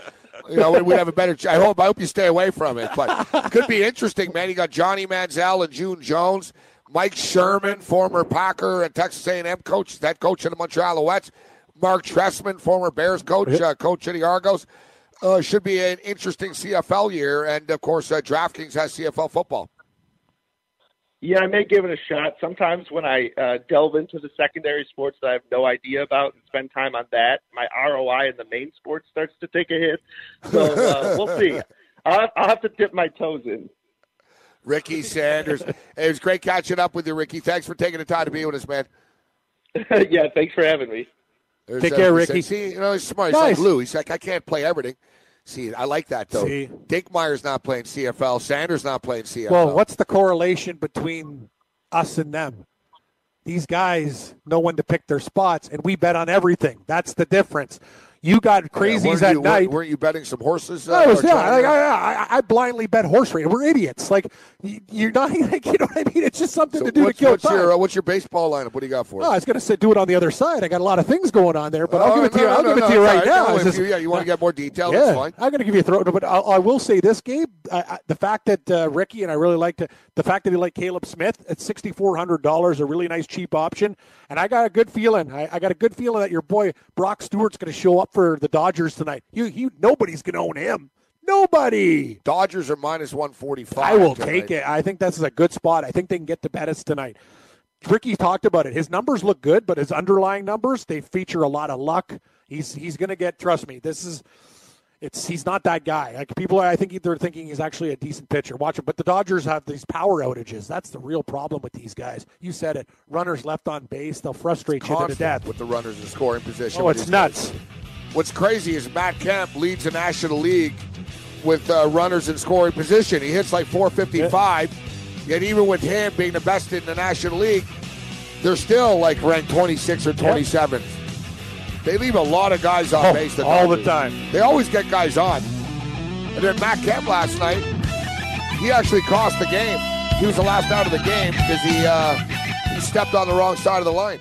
You know, we'd have a better. I hope. I hope you stay away from it, but it could be interesting, man. You got Johnny Manziel and June Jones, Mike Sherman, former Packer and Texas A&M coach, that coach of the Montreal Alouettes, Mark Trestman, former Bears coach, uh, coach of the Argos uh, should be an interesting CFL year. And of course, uh, DraftKings has CFL football. Yeah, I may give it a shot. Sometimes when I uh, delve into the secondary sports that I have no idea about and spend time on that, my ROI in the main sports starts to take a hit. So uh, we'll see. I'll, I'll have to dip my toes in. Ricky Sanders. it was great catching up with you, Ricky. Thanks for taking the time to be with us, man. yeah, thanks for having me. There's Take care, Ricky. See, you know, he's smart. He's nice. like Lou. He's like, I can't play everything. See, I like that though. See? Dinkmeyer's not playing CFL. Sanders not playing CFL. Well, what's the correlation between us and them? These guys know when to pick their spots, and we bet on everything. That's the difference. You got crazies yeah, at night. Weren't you betting some horses? Uh, I was, yeah, like, I, I, I, blindly bet horse racing. We're idiots. Like you're not, like, you know what I mean? It's just something so to do to kill what's time. Your, uh, what's your baseball lineup? What do you got for? Oh, I was going to say do it on the other side. I got a lot of things going on there, but I'll give it to you. I'll give it to you right, now. Just, you, yeah, you want to get more detail? Yeah, fine. I'm going to give you a throw, but I'll, I will say this, Gabe. I, the fact that uh, Ricky and I really like to, the fact that he like Caleb Smith at sixty four hundred dollars, a really nice cheap option, and I got a good feeling. I, I got a good feeling that your boy Brock Stewart's going to show up for the Dodgers tonight. You, you, nobody's going to own him. Nobody. Dodgers are minus 145. I will tonight. take it. I think this is a good spot. I think they can get to Bettis tonight. Ricky talked about it. His numbers look good, but his underlying numbers they feature a lot of luck. He's he's going to get. Trust me, this is. It's he's not that guy. Like people, I think they're thinking he's actually a decent pitcher. Watch him. but the Dodgers have these power outages. That's the real problem with these guys. You said it. Runners left on base, they'll frustrate you to death. with the runners in scoring position. Oh, it's nuts. guys. What's crazy is Matt Kemp leads the National League with uh, runners in scoring position. He hits like 455, yet even with him being the best in the National League, they're still like ranked 26 or 27. They leave a lot of guys on Oh, base. all the time. They always get guys on. And then Matt Kemp last night, he actually cost the game. He was the last out of the game because he uh, he stepped on the wrong side of the line.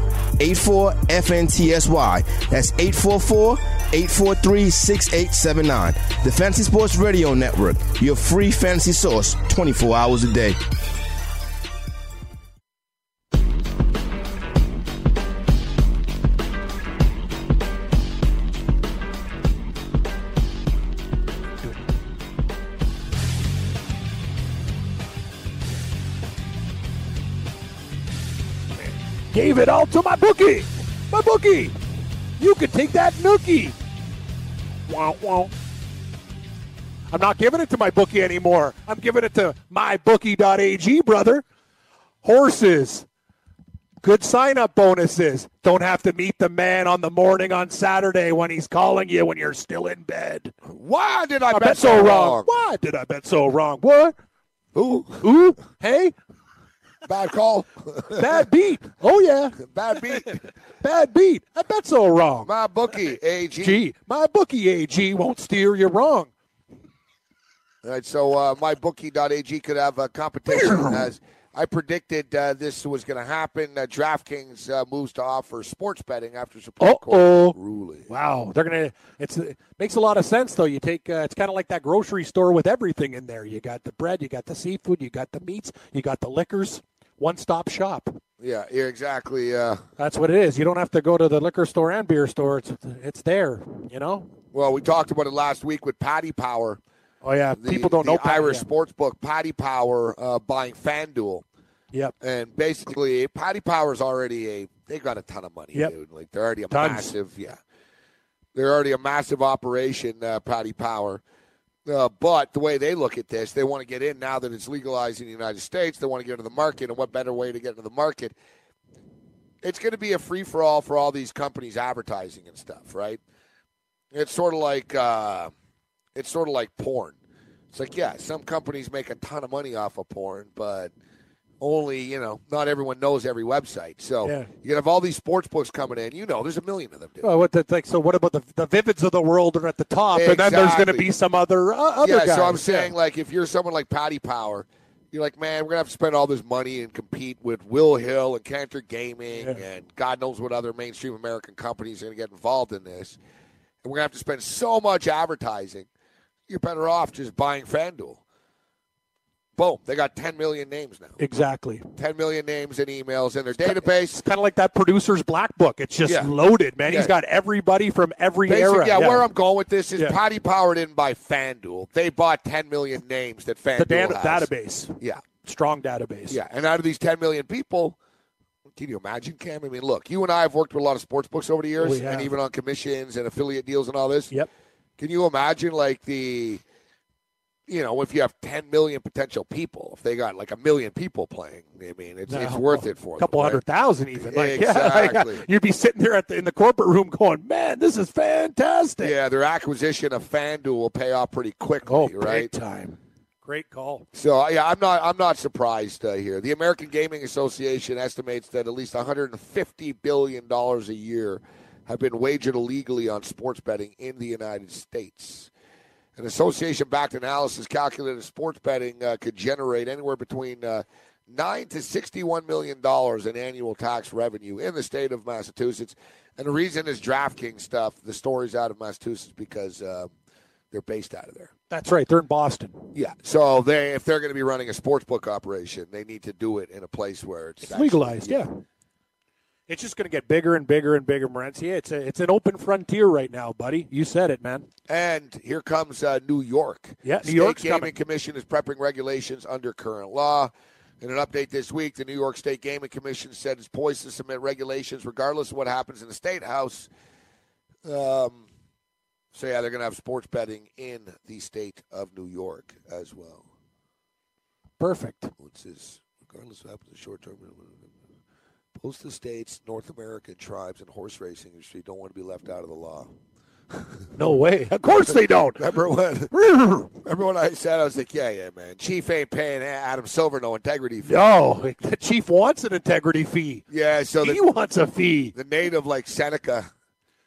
84 FNTSY. That's 844 843 6879. The Fantasy Sports Radio Network, your free fantasy source 24 hours a day. Gave it all to my bookie. My bookie. You could take that nookie. Wow, wow. I'm not giving it to my bookie anymore. I'm giving it to mybookie.ag, brother. Horses. Good sign up bonuses. Don't have to meet the man on the morning on Saturday when he's calling you when you're still in bed. Why did I, I bet, bet so wrong. Why did I bet so wrong? What? Ooh, Ooh, hey, bad call. bad beat. Oh, yeah. bad beat. Bad beat. I bet so wrong. My bookie, AG. G, my bookie AG won't steer you wrong. All right, so uh, mybookie.ag could have a competition as I predicted uh, this was going to happen. Uh, DraftKings uh, moves to offer sports betting after Supreme Uh-oh. Court ruling. Wow, they're gonna. It's it makes a lot of sense though. You take uh, it's kind of like that grocery store with everything in there. You got the bread, you got the seafood, you got the meats, you got the liquors. One stop shop. Yeah, yeah, exactly. Uh, That's what it is. You don't have to go to the liquor store and beer store. It's it's there. You know. well, we talked about it last week with Paddy Power. Oh yeah, The, people don't know. Irish sports book, Paddy Power, uh, buying FanDuel. Yep. And basically, Paddy Power's already a they got a ton of money, Yep. dude. Like they're already a Tons. massive, yeah. They're already a massive operation, uh, Paddy Power. Uh, but the way they look at this, they want to get in now that it's legalized in the United States. They want to get into the market, and what better way to get into the market? It's going to be a free for all for all these companies advertising and stuff, right? It's sort of like uh, it's sort of like porn. It's like yeah, some companies make a ton of money off of porn, but only you know not everyone knows every website. So Yeah. you have all these sports books coming in. You know, there's a million of them. Dude. Well, what the like? So what about the the Vivids of the world are at the top, and then there's going to be some other uh, other yeah, guys. so I'm saying like if you're someone like Paddy Power, you're like, man, we're gonna have to spend all this money and compete with Will Hill and Cantor Gaming Yeah. and God knows what other mainstream American companies are gonna get involved in this, and we're gonna have to spend so much advertising. You're better off just buying FanDuel. Boom, they got 10 million names now. exactly. 10 million names and emails in their database. It's kind of like that producer's black book. It's just Yeah. loaded, man. Yeah. He's got everybody from every Basically, era. yeah, where I'm going with this is Yeah. Paddy Power didn't buy FanDuel. They bought 10 million names that FanDuel the dan- has. database, Yeah. strong database. Yeah, and out of these 10 million people, can you imagine, Cam? I mean, look, you and I have worked with a lot of sports books over the years, and even on commissions and affiliate deals and all this. Yep. Can you imagine, like, the, you know, if you have 10 million potential people, if they got like a million people playing, I mean, it's, it's worth it for a couple them. right? hundred thousand even. Like, yeah, Exactly. like, you'd be sitting there at the, in the corporate room going, "Man, this is fantastic." Yeah, their acquisition of FanDuel will pay off pretty quickly, Oh, right? big time. Great call. So yeah, I'm not I'm not surprised uh, here. The American Gaming Association estimates that at least 150 billion dollars a year have been wagered illegally on sports betting in the United States. An association-backed analysis calculated sports betting uh, could generate anywhere between uh, nine to 61 million dollars in annual tax revenue in the state of Massachusetts. And the reason is DraftKings stuff. The story's out of Massachusetts because uh, they're based out of there. That's right. They're in Boston. Yeah. So they, if they're going to be running a sports book operation, they need to do it in a place where it's, It's actually- legalized. Yeah. It's just going to get bigger and bigger and bigger, Morency. It's a, it's an open frontier right now, buddy. You said it, man. And here comes uh, New York. Yeah, New State York's Gaming coming. Commission is prepping regulations under current law. In an update this week, the New York State Gaming Commission said it's poised to submit regulations regardless of what happens in the state house. Um, so yeah, they're going to have sports betting in the state of New York as well. Perfect. What's this? Regardless of what happens in the short term. Most of the states, North American tribes, and horse racing industry don't want to be left out of the law. No way. Of course they don't. Remember when? remember when I said I was like, yeah, yeah, man. Chief ain't paying Adam Silver no integrity fee. No, the chief wants an integrity fee. Yeah, so he the, wants a fee. the native like Seneca.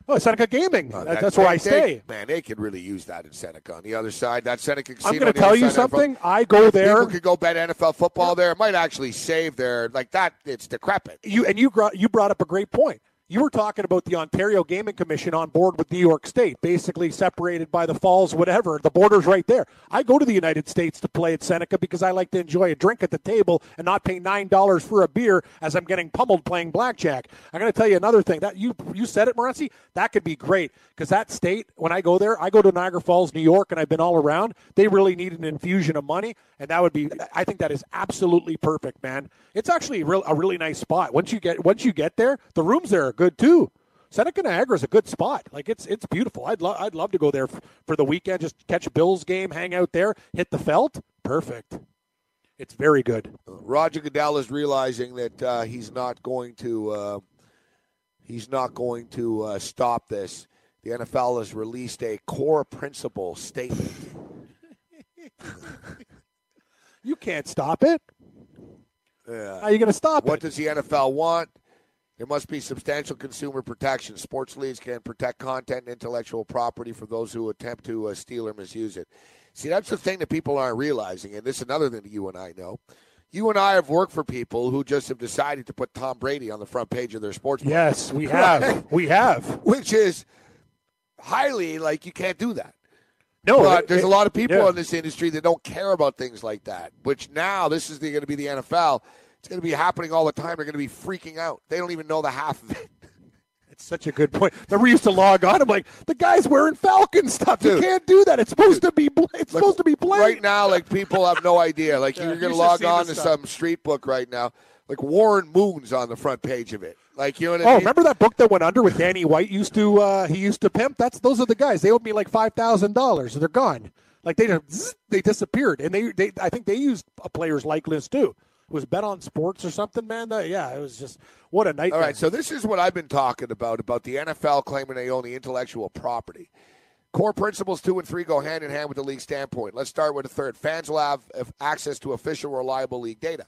Oh, Seneca Gaming. uh, That- that- that's where I they- man, they could really use that in Seneca. On the other side, that Seneca casino. I'm going to tell you of NFL something. I go there. People could go bet NFL football there. It might actually save their like that. It's decrepit. you and you brought you brought up a great point. You were talking about the Ontario Gaming Commission on board with New York State, basically separated by the falls, whatever. The border's right there. I go to the United States to play at Seneca because I like to enjoy a drink at the table and not pay nine dollars for a beer as I'm getting pummeled playing blackjack. I'm going to tell you another thing that you you said it, Morency. That could be great because that state, when I go there, I go to Niagara Falls, New York, and I've been all around. They really need an infusion of money, and that would be. I think that is absolutely perfect, man. It's actually a, real, a really nice spot. Once you get once you get there, the rooms there are good too. Seneca Niagara is a good spot. Like it's it's beautiful. I'd love I'd love to go there f- for the weekend. Just catch a Bills game, hang out there, hit the felt. Perfect. It's very good. Roger Goodell is realizing that uh, he's not going to uh, he's not going to uh, stop this. The NFL has released a core principle statement. You can't stop it. Yeah. How are you going to stop What it? What does the NFL want? There must be substantial consumer protection. Sports leagues can protect content and intellectual property for those who attempt to uh, steal or misuse it. See, that's the thing that people aren't realizing, and this is another thing that you and I know. You and I have worked for people who just have decided to put Tom Brady on the front page of their sports book. Yes, we have. we have. which is highly like you can't do that. No, but it- there's it- a lot of people yeah. in this industry that don't care about things like that. Which now this is going to be the NFL. It's going to be happening all the time. They're going to be freaking out. They don't even know the half of it. It's such a good point. Then we used to log on. I'm like, the guy's wearing Falcon stuff. You can't do that. It's supposed to be. bl- It's supposed to be plain. Right now, like people have no idea. Like Yeah, you're going to should log on to stuff. some street book right now. Like Warren Moon's on the front page of it. Like you know what I Oh, mean? remember that book that went under with Danny White used to uh, he used to pimp? That's those are the guys. They owed me like five thousand dollars. They're gone. Like they just they disappeared, and they they I think they used a player's likeness too. Was bet on sports or something, man. That, yeah, it was just what a nightmare. All right, so this is what I've been talking about about the NFL claiming they own the intellectual property. Core principles two and three go hand in hand with the league standpoint. Let's start with the third. Fans will have access to official, reliable league data.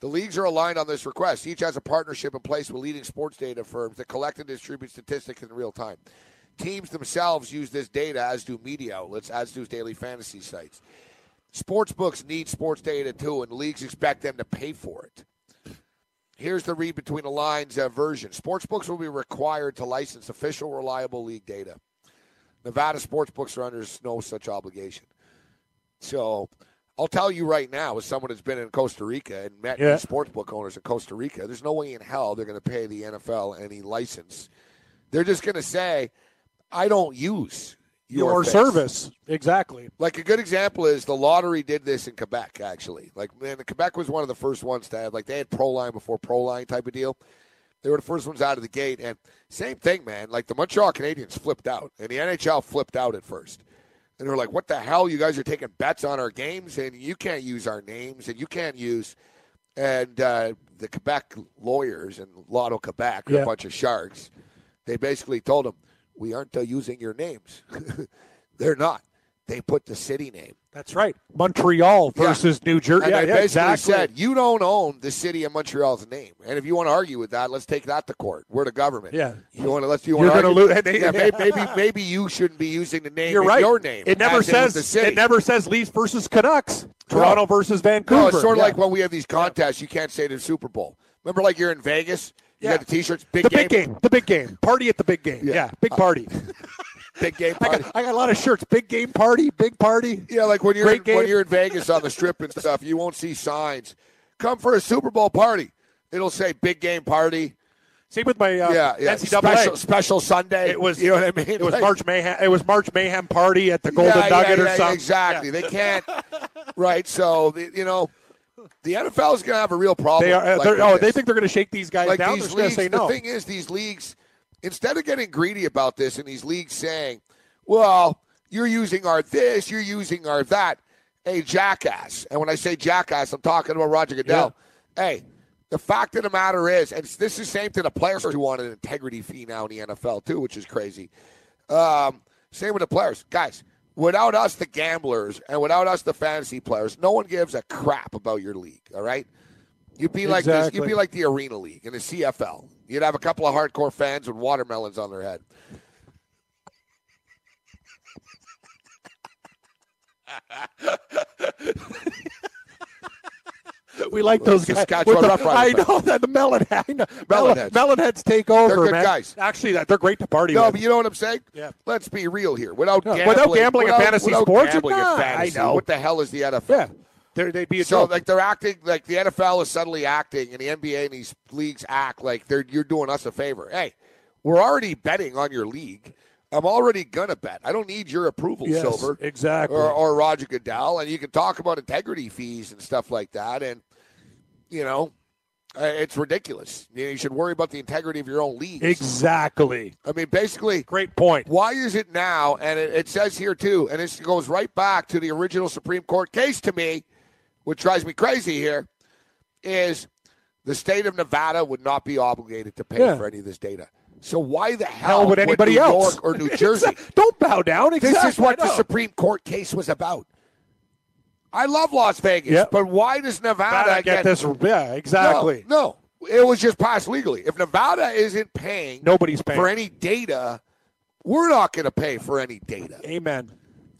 The leagues are aligned on this request. Each has a partnership in place with leading sports data firms that collect and distribute statistics in real time. Teams themselves use this data, as do media outlets, as do daily fantasy sites. Sports books need sports data too, and leagues expect them to pay for it. Here's the read between the lines uh, version. Sportsbooks will be required to license official, reliable league data. Nevada sportsbooks are under no such obligation. So I'll tell you right now, as someone that's been in Costa Rica and met Yeah. sportsbook owners in Costa Rica, there's no way in hell they're going to pay the NFL any license. They're just going to say, I don't use your, your service exactly. Like a good example is the lottery did this in Quebec. Actually, like man, Quebec was one of the first ones to have like they had Pro Line before Pro Line type of deal. They were the first ones out of the gate, and same thing, man. Like the Montreal Canadiens flipped out, and the NHL flipped out at first, and they were like, "What the hell? You guys are taking bets on our games, and you can't use our names, and you can't use." And uh, the Quebec lawyers and Lotto Quebec, Yeah. a bunch of sharks, they basically told them, "We aren't uh, using your names." They're not. they put the city name. That's right. Montreal Yeah. versus New Jersey. And Yeah, they yeah, basically exactly. said, you don't own the city of Montreal's name. And if you want to argue with that, let's take that to court. We're the government. Yeah. You want to let's you You're want to argue? lose- they- yeah, maybe, maybe maybe you shouldn't be using the name You're right. your name. It never as in with says the city. it never says Leafs versus Canucks. Toronto versus Vancouver. No, it's sort of Yeah. like when we have these contests, you can't say the Super Bowl. Remember, like you're in Vegas, you Yeah. got the T-shirts, big the game, big game. The big game. Party at the big game. Yeah. Yeah, big party. big game I party. got, I got a lot of shirts. Big game party. Big party. Yeah, like when you're in, when you're in Vegas on the strip and stuff, you won't see signs. Come for a Super Bowl party. It'll say big game party. Same with my uh, yeah, yeah. NCAA. Special, special Sunday. It was you know what I mean. It was Like- March Mayhem. It was March Mayhem party at the Golden yeah, Nugget yeah, or something. Exactly. They can't. right. So you know, the NFL is going to have a real problem. They are. like they're- oh, they think they're going to shake these guys like down. these leagues. say no. The thing is, these leagues, instead of getting greedy about this, and these leagues saying, "Well, you're using our this, you're using our that," hey, jackass. And when I say jackass, I'm talking about Roger Goodell. Hey. The fact of the matter is, and this is the same to the players who want an integrity fee now in the NFL too, which is crazy. Um, same with the players, guys. Without us, the gamblers, and without us, the fantasy players, no one gives a crap about your league. All right, you'd be like this. You'd be like the Arena League in the CFL. You'd have a couple of hardcore fans with watermelons on their head. we like those guys. Saskatchewan the- I know that the melon I know. Melon melon, heads. melon heads take over, They're good man. guys. Actually, that they're great to party No, with. but you know what I'm saying? Yeah. Let's be real here. Without No, gambling, without gambling in without- fantasy without sports, gambling in nah, I know. What the hell is the NFL? yeah, They're, they'd be So like they're acting like the NFL is suddenly acting, and the NBA and these leagues act like they're you're doing us a favor. Hey, we're already betting on your league. I'm already gonna bet. I don't need your approval, Yes, Silver, exactly. or, or Roger Goodell, and you can talk about integrity fees and stuff like that, and you know, uh, it's ridiculous. You, know, you should worry about the integrity of your own league. exactly. I mean, basically, Great point. why is it now? And it, it says here too, and this goes right back to the original Supreme Court case to me, which drives me crazy here, is the state of Nevada would not be obligated to pay Yeah. for any of this data. So why the hell, Hell would anybody New else York or New Jersey? Don't bow down. this is what the. Supreme Court case was about. I love Las Vegas, Yep. but why does Nevada Gotta get this. Yeah, exactly. No, no, it was just passed legally. If Nevada isn't paying Nobody's paying. for any data, we're not going to pay for any data. Amen.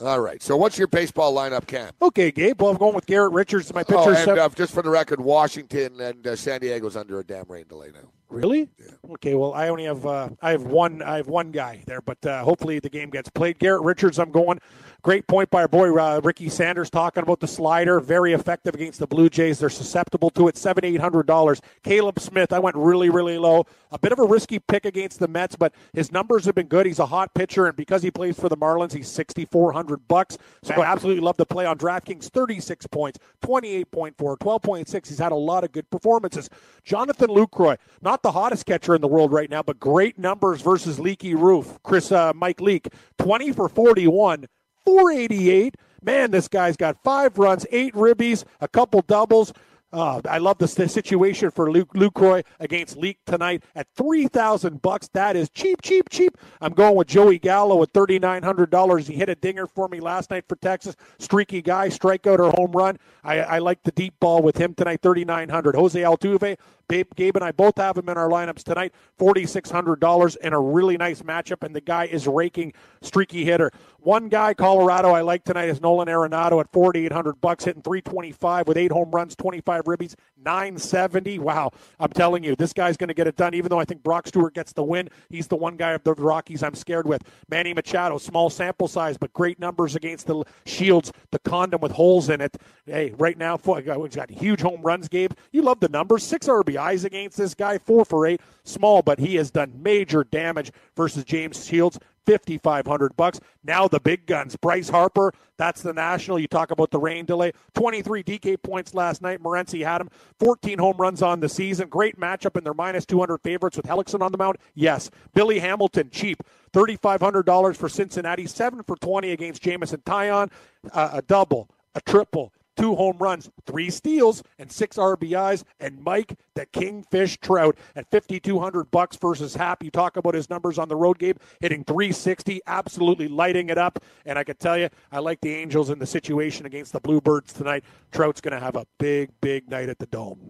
All right. So, what's your baseball lineup, Cam? Okay, Gabe. Well, I'm going with Garrett Richards. My pitcher. Oh, and uh, just for the record, Washington and uh, San Diego's under a damn rain delay now. Really? Okay. Well, I only have uh, I have one I have one guy there, but uh, hopefully the game gets played. Garrett Richards, I'm going. Great point by our boy uh, Ricky Sanders talking about the slider. Very effective against the Blue Jays. They're susceptible to it. Seven eight hundred dollars. Caleb Smith, I went really really low. A bit of a risky pick against the Mets, but his numbers have been good. He's a hot pitcher, and because he plays for the Marlins, he's sixty four hundred bucks. So I absolutely love to play on DraftKings. Thirty six points, 28.4, 12.6. He's had a lot of good performances. Jonathan Lucroy, not the hottest catcher in the world right now, but great numbers versus Leaky Roof. Chris uh, Mike Leake, 20 for 41, 488. Man, this guy's got five runs, eight ribbies, a couple doubles. Uh, I love the, the situation for Luke Lucroy against Leake tonight at three thousand bucks. That is cheap, cheap, cheap. I'm going with Joey Gallo at thirty nine hundred dollars. He hit a dinger for me last night for Texas. Streaky guy, strikeout or home run. I, I like the deep ball with him tonight. Thirty nine hundred. Jose Altuve. Babe, Gabe and I both have him in our lineups tonight. Forty six hundred dollars and a really nice matchup. And the guy is raking streaky hitter. One guy, Colorado, I like tonight is Nolan Arenado at forty eight hundred bucks, hitting three twenty five with eight home runs, twenty five ribbies, nine seventy. Wow, I'm telling you, this guy's going to get it done. Even though I think Brock Stewart gets the win, he's the one guy of the Rockies I'm scared with. Manny Machado, small sample size, but great numbers against the Shields. The condom with holes in it. Hey, right now, he's got huge home runs. Gabe, you love the numbers. Six RBIs against this guy, four for eight. Small, but he has done major damage versus James Shields. 5500 bucks. Now the big guns. Bryce Harper, that's the national. You talk about the rain delay. 23 DK points last night. Morency had him. 14 home runs on the season. Great matchup in their minus 200 favorites with Hellickson on the mound. Yes. Billy Hamilton, cheap. $3,500 for Cincinnati. 7 for 20 against Jameson Taillon. Uh, a double, a triple, two home runs, three steals, and six RBIs. And Mike the Kingfish Trout at 5,200 bucks versus Happ. You talk about his numbers on the road game, hitting 360, absolutely lighting it up. And I can tell you, I like the Angels in the situation against the Bluebirds tonight. Trout's going to have a big, big night at the Dome.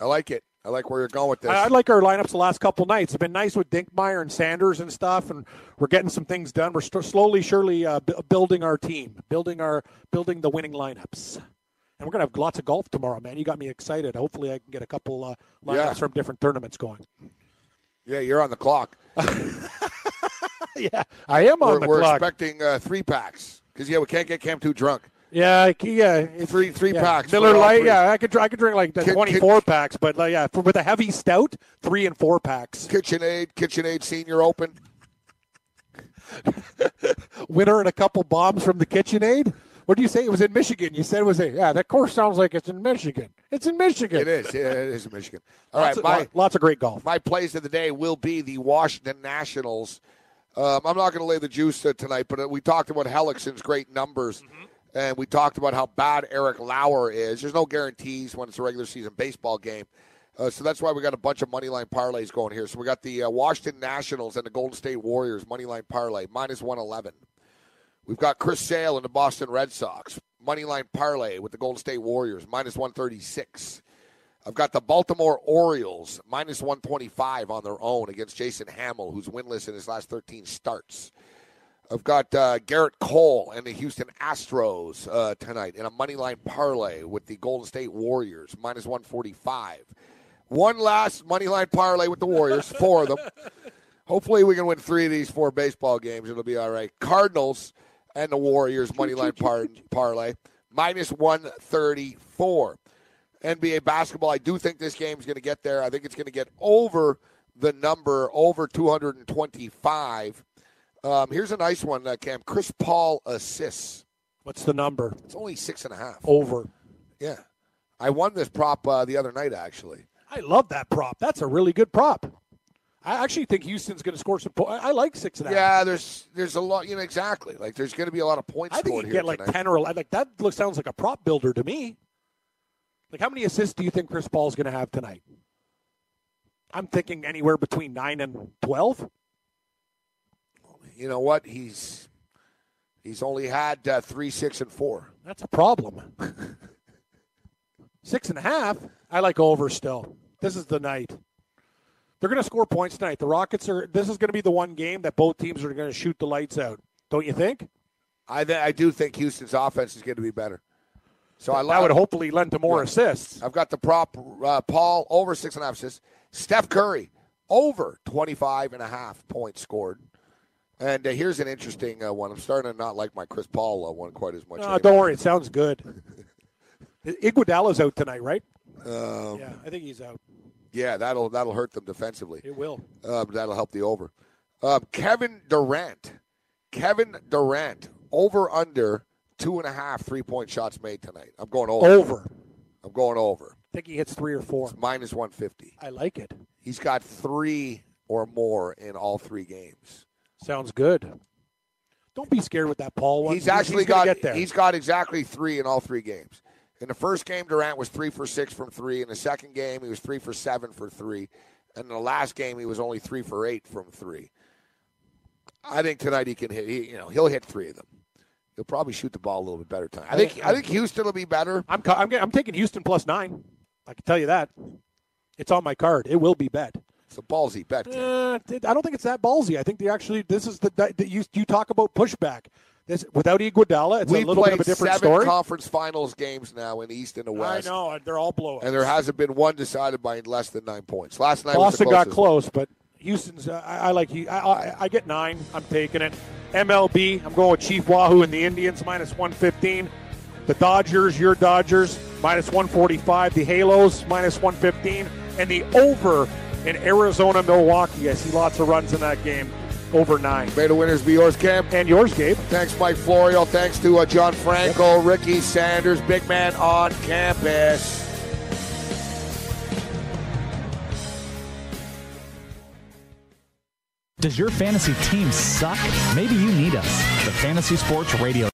I like it. I like where you're going with this. I, I like our lineups the last couple nights. It's been nice with Dinkmeyer and Sanders and stuff, and we're getting some things done. We're st- slowly, surely uh, b- building our team, building our building the winning lineups. And we're gonna have lots of golf tomorrow, man. You got me excited. Hopefully, I can get a couple uh, lineups Yeah. from different tournaments going. yeah, you're on the clock. yeah, I am on we're, the we're clock. expecting uh, three packs because yeah, we can't get Cam too drunk. yeah, yeah. Three three yeah. packs. Miller Lite. Yeah, I could. I could drink like the 24 packs, but like, yeah, for, with a heavy stout, three and four packs. KitchenAid, KitchenAid Senior Open. winner and a couple bombs from the KitchenAid. What do you say? It was in Michigan. You said it was a yeah. That course sounds like it's in Michigan. It's in Michigan. It is. Yeah, it is in Michigan. All Lots right, of, my lo- lots of great golf. my plays of the day will be the Washington Nationals. Um, I'm not going to lay the juice tonight, but uh, we talked about Hellickson's great numbers, and we talked about how bad Eric Lauer is. There's no guarantees when it's a regular season baseball game, uh, so that's why we got a bunch of money line parlays going here. So we got the uh, Washington Nationals and the Golden State Warriors money line parlay minus 111. We've got Chris Sale and the Boston Red Sox money line parlay with the Golden State Warriors minus 136. I've got the Baltimore Orioles minus 125 on their own against Jason Hammel, who's winless in his last 13 starts. I've got uh, Gerrit Cole and the Houston Astros uh, tonight in a money line parlay with the Golden State Warriors minus 145. One last money line parlay with the Warriors, four of them. Hopefully, we can win three of these four baseball games. It'll be all right. Cardinals and the Warriors money line par- parlay minus 134. NBA basketball, I do think this game is going to get there. I think it's going to get over the number, over 225. Um, here's a nice one, uh, Cam. Chris Paul assists. What's the number? It's only six and a half. Over. Yeah. I won this prop uh, the other night, actually. I love that prop. That's a really good prop. I actually think Houston's going to score some. Po- I like six and a half. Yeah, there's there's a lot, you know, exactly. Like there's going to be a lot of points I think you here get like tonight. ten or 11. Like that looks sounds like a prop builder to me. Like how many assists do you think Chris Paul's going to have tonight? I'm thinking anywhere between nine and twelve. You know what? He's he's only had uh, three, six, and four. That's a problem. Six and a half. I like over still. This is the night. They're going to score points tonight. The Rockets are. This is going to be the one game that both teams are going to shoot the lights out. Don't you think? I th- I do think Houston's offense is going to be better. So I that would hopefully lend to more Yeah. assists. I've got the prop uh, Paul over six and a half assists. Steph Curry over 25 and a half points scored. And uh, here's an interesting uh, one. I'm starting to not like my Chris Paul uh, one quite as much. No, don't worry. It sounds good. Iguodala's out tonight, right? Um, Yeah, I think he's out. Yeah, that'll that'll hurt them defensively. It will. Um, that'll help the over. Um, Kevin Durant. Kevin Durant over under two and a half three point shots made tonight. I'm going over. Over. I'm going over. I think he hits three or four. It's minus 150. I like it. He's got three or more in all three games. Sounds good. Don't be scared with that Paul one. He's actually gonna got there. he's got exactly three in all three games. In the first game, Durant was three for six from three. In the second game, he was three for seven for three. And in the last game, he was only three for eight from three. I think tonight he can hit. He, you know, he'll hit three of them. He'll probably shoot the ball a little bit better tonight. I think. I think Houston will be better. I'm, I'm, I'm taking Houston plus nine. I can tell you that. It's on my card. It will be bet. It's a ballsy bet. Uh, I don't think it's that ballsy. I think they actually. This is the that you you talk about pushback. This without Iguodala, it's we a little bit of a different seven story. conference finals games now in the East and the West. I know they're all blowouts. And there hasn't been one decided by less than nine points. Last night Boston got close, but Houston's. Uh, I, I like. I, I, I get nine. I'm taking it. MLB. I'm going with Chief Wahoo and the Indians minus 115. The Dodgers, your Dodgers minus 145. The Halos minus 115, and the over in Arizona, Milwaukee. I see lots of runs in that game. Over nine. May the winners be yours, Cam. And yours, Gabe. Thanks, Mike Florio. Thanks to uh, John Franco, Ricky Sanders, big man on campus. Does your fantasy team suck? Maybe you need us. The Fantasy Sports Radio